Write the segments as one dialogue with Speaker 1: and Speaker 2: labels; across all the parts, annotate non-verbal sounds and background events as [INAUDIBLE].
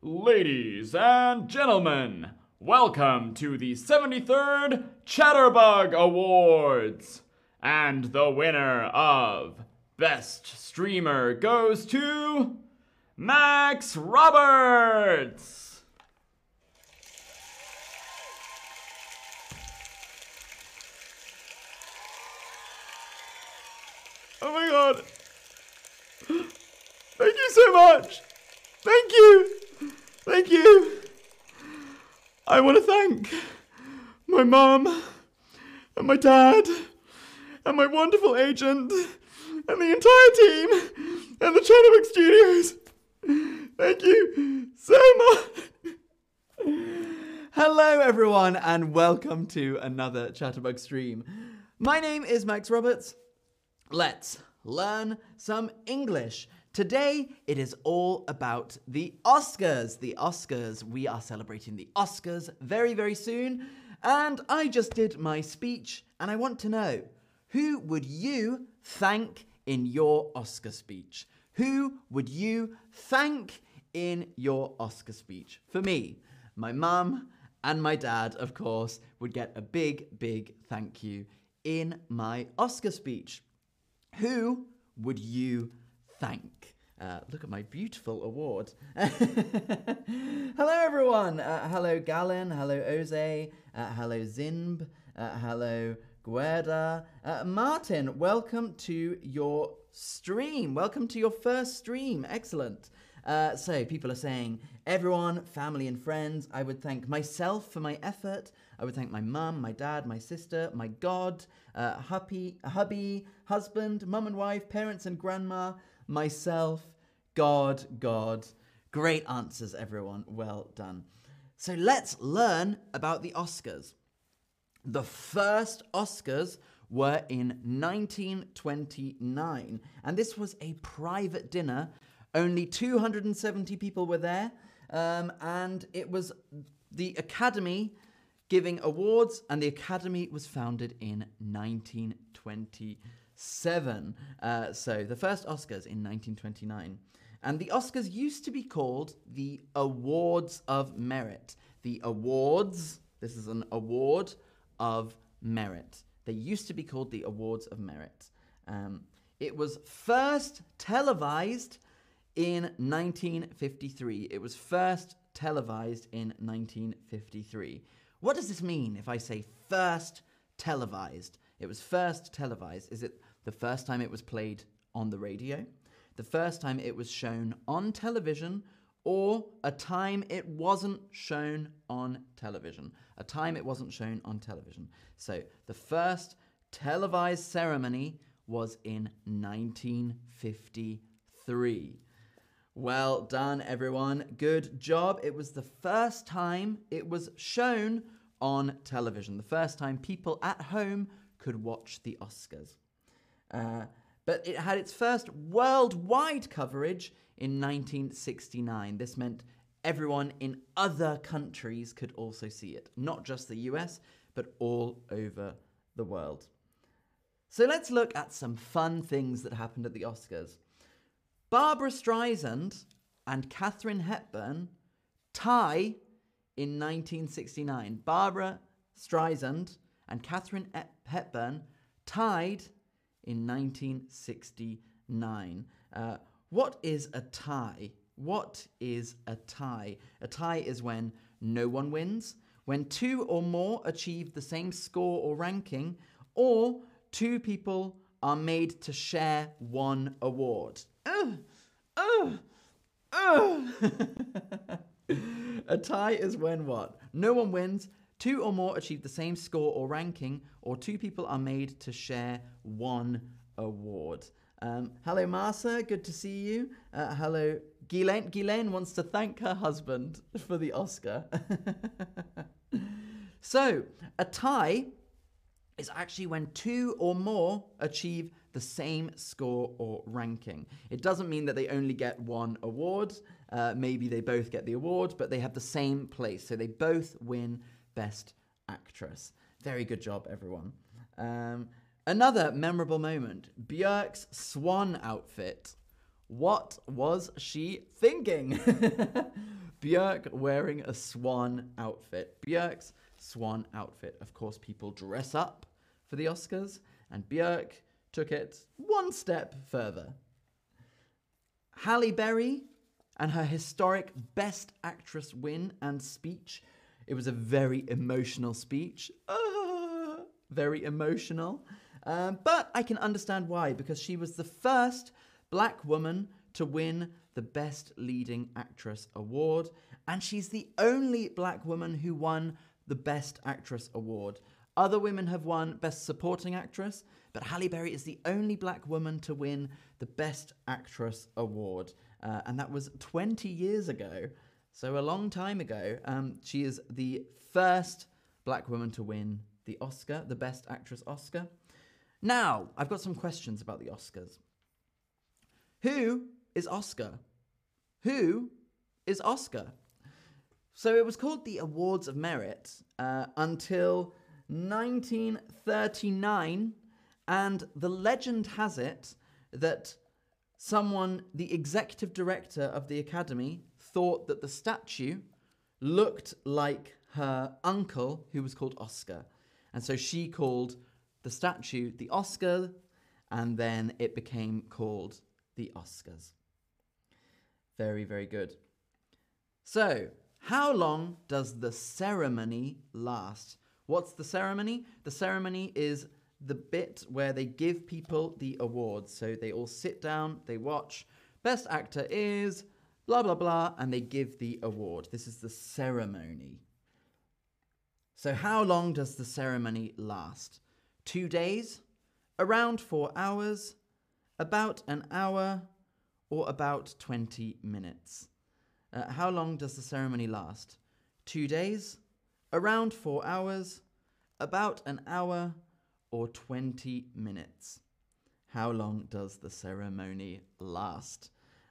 Speaker 1: Ladies and gentlemen, welcome to the 73rd Chatterbug Awards. And the winner of Best Streamer goes to Max Roberts. Oh my god. [GASPS] Thank you so much. Thank you. Thank you. I want to thank my mom and my dad and my wonderful agent and the entire team and the Chatterbox Studios. Thank you so much.
Speaker 2: Hello, everyone, and welcome to another Chatterbug stream. My name is Max Roberts. Let's learn some English. Today, it is all about the Oscars. The Oscars. We are celebrating the Oscars very, very soon. And I just did my speech, and I want to know who would you thank in your Oscar speech? Who would you thank in your Oscar speech? For me, my mum and my dad, of course, would get a big, big thank you in my Oscar speech. Who would you thank? Uh, look at my beautiful award. [LAUGHS] hello, everyone. Uh, hello, Galen. Hello, Oze. Uh, hello, Zimb. Uh, hello, Guerda. Uh, Martin, welcome to your stream. Welcome to your first stream. Excellent. Uh, so, people are saying, everyone, family and friends, I would thank myself for my effort. I would thank my mum, my dad, my sister, my God, hubby, hubby, husband, mum and wife, parents and grandma, myself, God, God. Great answers, everyone. Well done. So, let's learn about the Oscars. The first Oscars were in 1929, and this was a private dinner. Only 270 people were there, um, and it was the Academy giving awards, and the Academy was founded in 1927. Uh, so the first Oscars in 1929. And the Oscars used to be called the Awards of Merit. The awards, this is an award of merit. They used to be called the Awards of Merit. Um, it was first televised in 1953. It was first televised in 1953. What does this mean if I say first televised? It was first televised. Is it the first time it was played on the radio? The first time it was shown on television? Or a time it wasn't shown on television? A time it wasn't shown on television. So the first televised ceremony was in 1953. Well done, everyone. Good job. It was the first time it was shown on television, the first time people at home could watch the Oscars. Uh, but it had its first worldwide coverage in 1969. This meant everyone in other countries could also see it, not just the US, but all over the world. So let's look at some fun things that happened at the Oscars. Barbra Streisand and Katharine Hepburn tie in 1969. Barbra Streisand and Katharine Hepburn tied in 1969. Uh, what is a tie? What is a tie? A tie is when no one wins, when two or more achieve the same score or ranking, or two people are made to share one award. Ugh, ugh, ugh. [LAUGHS] a tie is when what? No one wins, two or more achieve the same score or ranking, or two people are made to share one award. Um, hello, Marsa. Good to see you. Uh, hello, Ghislaine. Ghislaine wants to thank her husband [LAUGHS] for the Oscar. [LAUGHS] so, a tie is actually when two or more achieve the same score or ranking. It doesn't mean that they only get one award. Uh, maybe they both get the award, but they have the same place. So they both win Best Actress. Very good job, everyone. Um, another memorable moment Björk's swan outfit. What was she thinking? [LAUGHS] Björk wearing a swan outfit. Björk's swan outfit. Of course, people dress up for the Oscars, and Björk took it one step further. Halle Berry and her historic Best Actress win and speech. It was a very emotional speech. Ah, very emotional. Um, but I can understand why, because she was the first black woman to win the Best Leading Actress award, and she's the only black woman who won the Best Actress award. Other women have won Best Supporting Actress, but Halle Berry is the only black woman to win the Best Actress award, uh, and that was 20 years ago. So, a long time ago. Um, she is the first black woman to win the Oscar, the Best Actress Oscar. Now, I've got some questions about the Oscars. Who is Oscar? Who is Oscar? So it was called the Awards of Merit uh, until 1939, and the legend has it that someone, the executive director of the Academy, thought that the statue looked like her uncle, who was called Oscar. And so she called the statue the Oscar, and then it became called the Oscars. Very, very good. So, how long does the ceremony last? What's the ceremony? The ceremony is the bit where they give people the awards. So they all sit down, they watch. Best actor is blah, blah, blah, and they give the award. This is the ceremony. So, how long does the ceremony last? Two days? Around four hours? About an hour? Or about 20 minutes? Uh, how long does the ceremony last? Two days? Around four hours? About an hour? Or 20 minutes? How long does the ceremony last?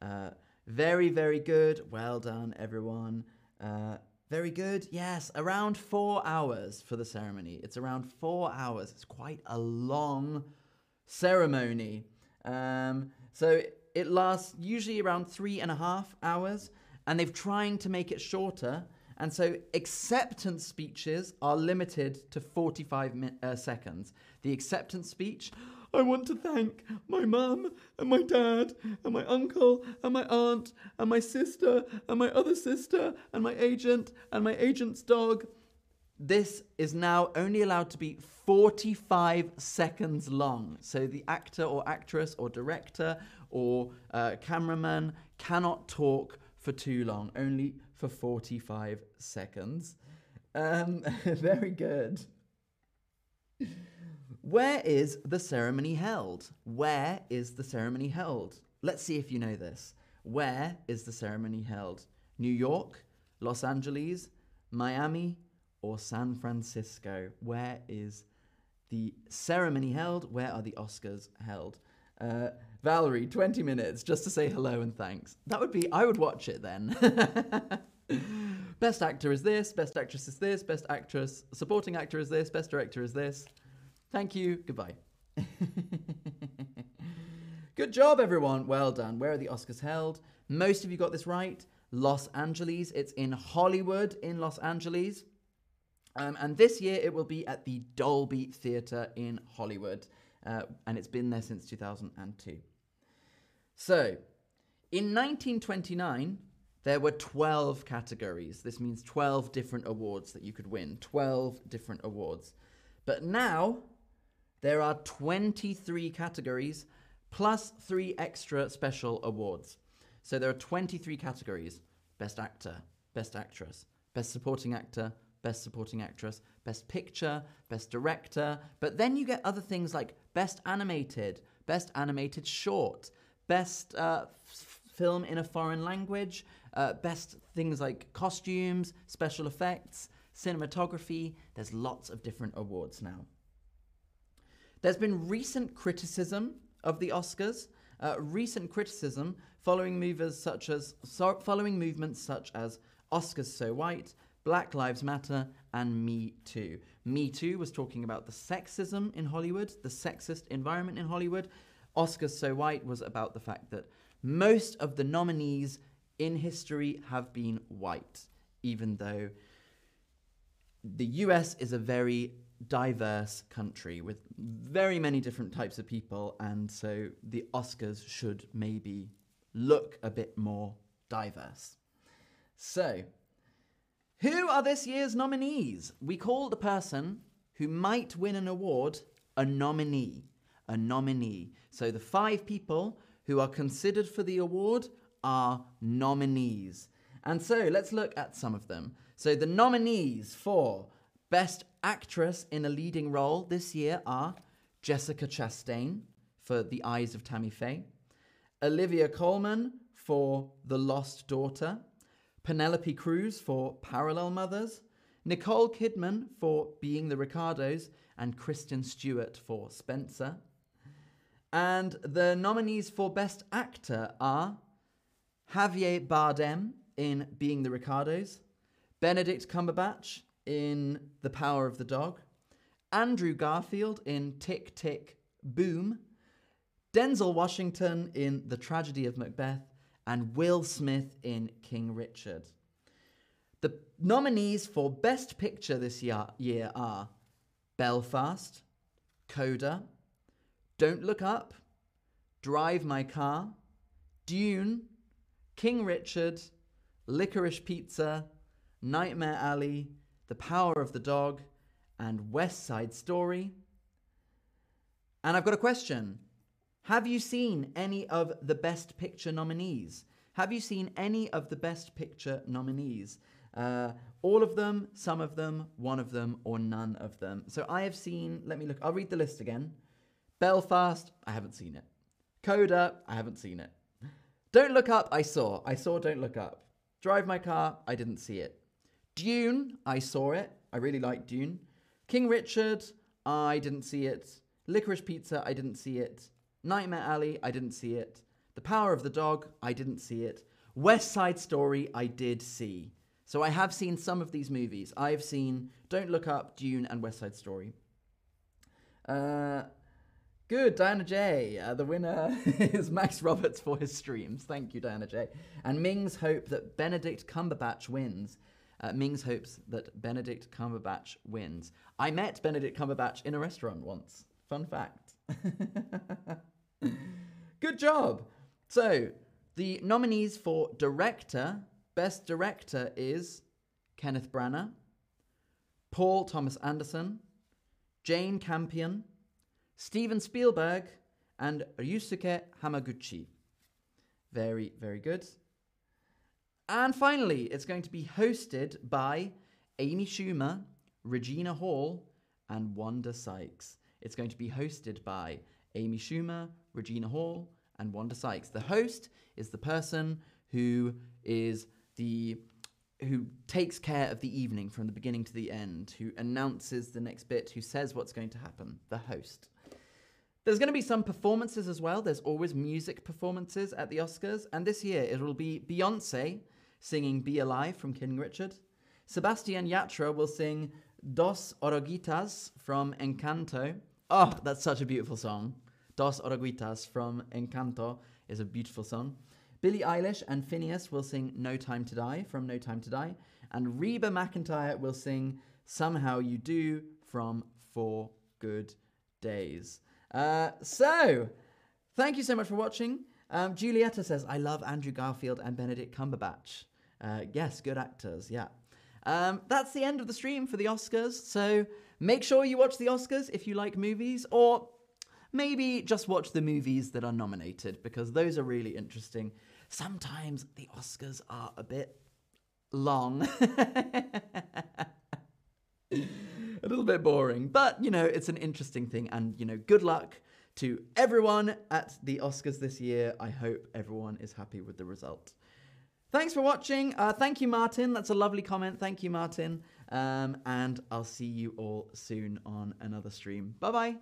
Speaker 2: Uh, very, very good. Well done, everyone. Uh, very good. Yes, around four hours for the ceremony. It's around four hours. It's quite a long ceremony. Um, so it lasts usually around three and a half hours, and they've trying to make it shorter. And so acceptance speeches are limited to 45 mi- uh, seconds. The acceptance speech,
Speaker 1: I want to thank my mum and my dad and my uncle and my aunt and my sister and my other sister and my agent and my agent's dog.
Speaker 2: this is now only allowed to be 45 seconds long. So the actor or actress or director or uh, cameraman cannot talk for too long, only for 45 seconds. Um, [LAUGHS] very good. Where is the ceremony held? Where is the ceremony held? Let's see if you know this. Where is the ceremony held? New York, Los Angeles, Miami, or San Francisco? Where is the ceremony held? Where are the Oscars held? Uh, Valerie, 20 minutes just to say hello and thanks. That would be, I would watch it then. [LAUGHS] best actor is this, best actress is this, best actress, supporting actor is this, best director is this. Thank you, goodbye. [LAUGHS] Good job, everyone. Well done. Where are the Oscars held? Most of you got this right. Los Angeles. It's in Hollywood, in Los Angeles. Um, and this year it will be at the Dolby Theatre in Hollywood. Uh, and it's been there since 2002. So, in 1929, there were 12 categories. This means 12 different awards that you could win. 12 different awards. But now, there are 23 categories plus three extra special awards. So there are 23 categories Best Actor, Best Actress, Best Supporting Actor, Best Supporting Actress, Best Picture, Best Director. But then you get other things like Best Animated, Best Animated Short, Best uh, Film in a Foreign Language, uh, Best things like costumes, special effects, cinematography. There's lots of different awards now. There's been recent criticism of the Oscars, uh, recent criticism following movers such as so, following movements such as Oscars So White, Black Lives Matter, and Me Too. Me Too was talking about the sexism in Hollywood, the sexist environment in Hollywood. Oscars So White was about the fact that most of the nominees in history have been white, even though the US is a very diverse country with very many different types of people, and so the Oscars should maybe look a bit more diverse. So, who are this year's nominees? We call the person who might win an award a nominee. A nominee. So, the five people who are considered for the award are nominees. And so, let's look at some of them. So, the nominees for Best Actress in a Leading Role this year are Jessica Chastain for The Eyes of Tammy Faye, Olivia Colman for The Lost Daughter, Penelope Cruz for Parallel Mothers, Nicole Kidman for Being the Ricardos, and Kristen Stewart for Spencer. And the nominees for Best Actor are Javier Bardem in Being the Ricardos, Benedict Cumberbatch in The Power of the Dog, Andrew Garfield in Tick Tick Boom, Denzel Washington in The Tragedy of Macbeth, and Will Smith in King Richard. The nominees for Best Picture this year, year are Belfast, Coda, Don't Look Up, Drive My Car, Dune, King Richard, Licorice Pizza, Nightmare Alley, The Power of the Dog, and West Side Story. And I've got a question. Have you seen any of the Best Picture nominees? Have you seen any of the Best Picture nominees? Uh, all of them, some of them, one of them, or none of them. So I have seen, let me look, I'll read the list again. Belfast, I haven't seen it. Coda, I haven't seen it. Don't Look Up, I saw. I saw Don't Look Up. Drive My Car, I didn't see it. Dune, I saw it. I really like Dune. King Richard, I didn't see it. Licorice Pizza, I didn't see it. Nightmare Alley, I didn't see it. The Power of the Dog, I didn't see it. West Side Story, I did see. So I have seen some of these movies. I've seen Don't Look Up, Dune, and West Side Story. Uh, good, Diana J. Uh, the winner [LAUGHS] is Max Roberts for his streams. Thank you, Diana J. And Ming's hope that Benedict Cumberbatch wins. Uh, Ming's hopes that Benedict Cumberbatch wins. I met Benedict Cumberbatch in a restaurant once. Fun fact. [LAUGHS] Good job. So, the nominees for director, best director is Kenneth Branagh, Paul Thomas Anderson, Jane Campion, Steven Spielberg, and Ryusuke Hamaguchi. Very, very good. And finally, it's going to be hosted by Amy Schumer, Regina Hall, and Wanda Sykes. It's going to be hosted by Amy Schumer, Regina Hall, and Wanda Sykes. The host is the person who is the who takes care of the evening from the beginning to the end, who announces the next bit, who says what's going to happen. The host. There's going to be some performances as well. There's always music performances at the Oscars, and this year it will be Beyonce singing "Be Alive" from King Richard. Sebastian Yatra will sing "Dos Oruguitas" from Encanto. Oh, that's such a beautiful song. Dos Oruguitas from Encanto is a beautiful song. Billie Eilish and Finneas will sing No Time to Die from No Time to Die. And Reba McEntire will sing Somehow You Do from Four Good Days. Uh, so, thank you so much for watching. Um, Julieta says, I love Andrew Garfield and Benedict Cumberbatch. Uh, yes, good actors, yeah. Um, that's the end of the stream for the Oscars. So make sure you watch the Oscars if you like movies, or maybe just watch the movies that are nominated because those are really interesting. Sometimes the Oscars are a bit long. [LAUGHS] a little bit boring, but you know, it's an interesting thing. And you know, good luck to everyone at the Oscars this year. I hope everyone is happy with the result. Thanks for watching. Uh, thank you, Martin. That's a lovely comment. Thank you, Martin. Um, and I'll see you all soon on another stream. Bye bye.